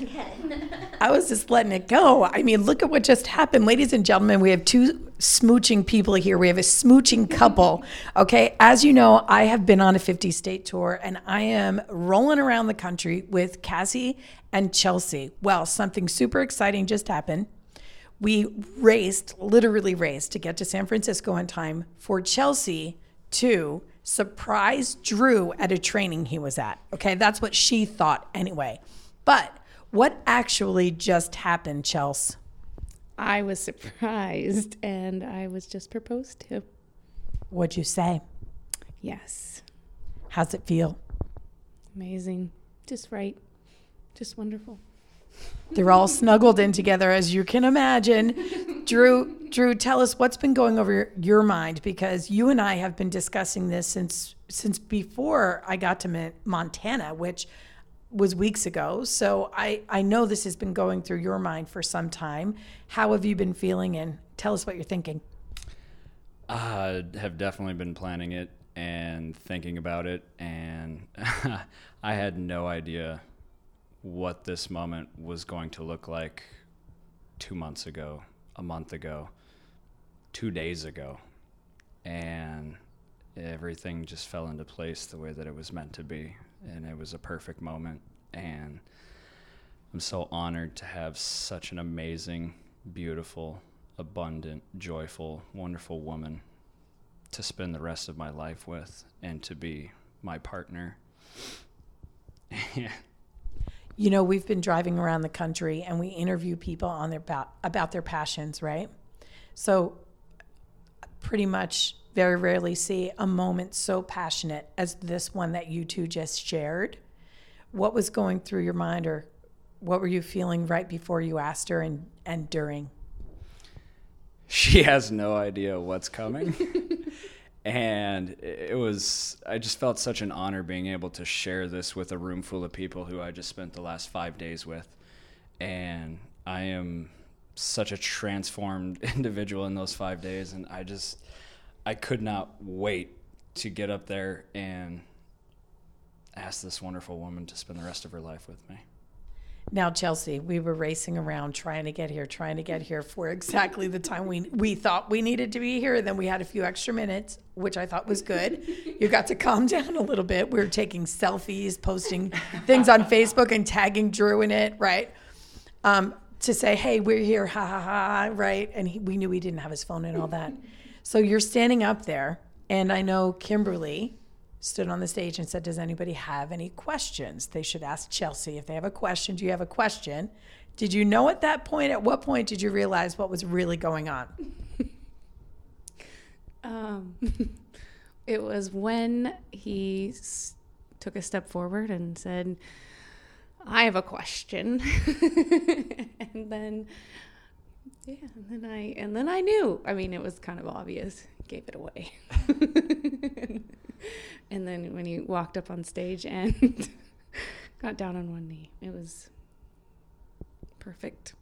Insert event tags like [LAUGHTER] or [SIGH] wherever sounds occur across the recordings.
[LAUGHS] I was just letting it go. I mean, look at what just happened. Ladies and gentlemen, we have two smooching people here. We have a smooching couple. [LAUGHS] Okay. As you know, I have been on a 50 state tour and I am rolling around the country with Cassie and Chelsea. Well, something super exciting just happened. We raced, literally raced, to get to San Francisco in time for Chelsea to surprise Drew at a training he was at. Okay. That's what she thought anyway. But what actually just happened, Chels? I was surprised and I was just proposed to. What'd you say? Yes. How's it feel? Amazing. Just right. Just wonderful. They're all snuggled in together, as you can imagine. [LAUGHS] Drew, Drew, tell us what's been going over your mind because you and I have been discussing this since since before I got to Montana, which was weeks ago. So I, I know this has been going through your mind for some time. How have you been feeling? And tell us what you're thinking. I have definitely been planning it and thinking about it. And [LAUGHS] I had no idea what this moment was going to look like two months ago, a month ago, two days ago. And everything just fell into place the way that it was meant to be and it was a perfect moment. And I'm so honored to have such an amazing, beautiful, abundant, joyful, wonderful woman to spend the rest of my life with and to be my partner. [LAUGHS] you know, we've been driving around the country and we interview people on their about, about their passions, right? So pretty much very rarely see a moment so passionate as this one that you two just shared. What was going through your mind, or what were you feeling right before you asked her and, and during? She has no idea what's coming. [LAUGHS] and it was, I just felt such an honor being able to share this with a room full of people who I just spent the last five days with. And I am such a transformed [LAUGHS] individual in those five days. And I just, I could not wait to get up there and ask this wonderful woman to spend the rest of her life with me. Now, Chelsea, we were racing around trying to get here, trying to get here for exactly the time we we thought we needed to be here. Then we had a few extra minutes, which I thought was good. You got to calm [LAUGHS] down a little bit. We were taking selfies, posting things on Facebook, and tagging Drew in it, right? Um, to say, "Hey, we're here," ha ha ha, right? And he, we knew he didn't have his phone and all that. So you're standing up there, and I know Kimberly stood on the stage and said, Does anybody have any questions? They should ask Chelsea if they have a question. Do you have a question? Did you know at that point, at what point did you realize what was really going on? [LAUGHS] um, [LAUGHS] it was when he s- took a step forward and said, I have a question. [LAUGHS] and then yeah, and then I and then I knew. I mean, it was kind of obvious. Gave it away. [LAUGHS] and then when he walked up on stage and [LAUGHS] got down on one knee, it was perfect.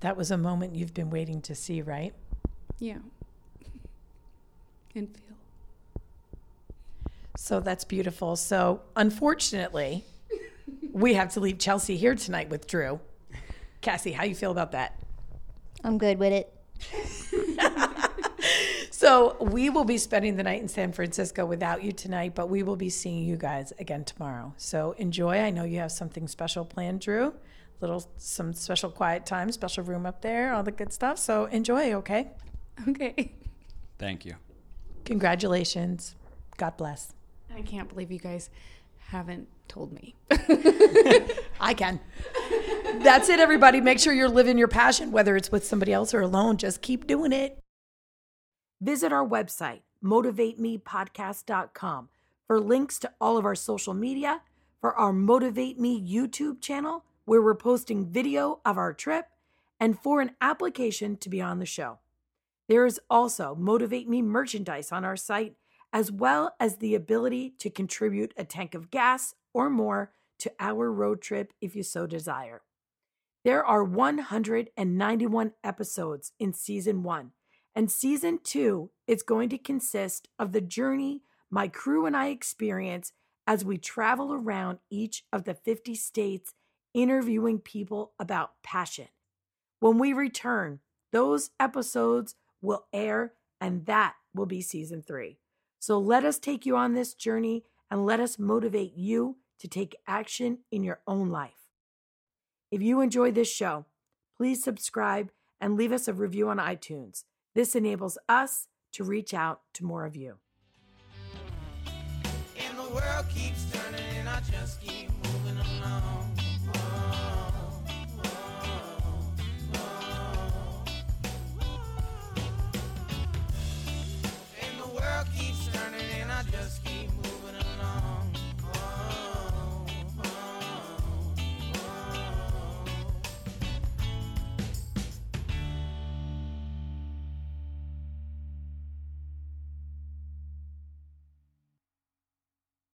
That was a moment you've been waiting to see, right? Yeah. [LAUGHS] And feel. So that's beautiful. So, unfortunately, we have to leave Chelsea here tonight with Drew. Cassie, how you feel about that? I'm good with it. [LAUGHS] so we will be spending the night in San Francisco without you tonight, but we will be seeing you guys again tomorrow. So enjoy. I know you have something special planned, Drew. Little some special quiet time, special room up there, all the good stuff. So enjoy, okay? Okay. Thank you. Congratulations. God bless. I can't believe you guys haven't told me. [LAUGHS] I can. That's it, everybody. Make sure you're living your passion, whether it's with somebody else or alone. Just keep doing it. Visit our website, motivatemepodcast.com, for links to all of our social media, for our Motivate Me YouTube channel, where we're posting video of our trip, and for an application to be on the show. There is also Motivate Me merchandise on our site, as well as the ability to contribute a tank of gas or more to our road trip if you so desire. There are 191 episodes in season one, and season two is going to consist of the journey my crew and I experience as we travel around each of the 50 states interviewing people about passion. When we return, those episodes will air, and that will be season three. So let us take you on this journey and let us motivate you to take action in your own life. If you enjoy this show, please subscribe and leave us a review on iTunes. This enables us to reach out to more of you. And the world keeps turning and I just keep moving along.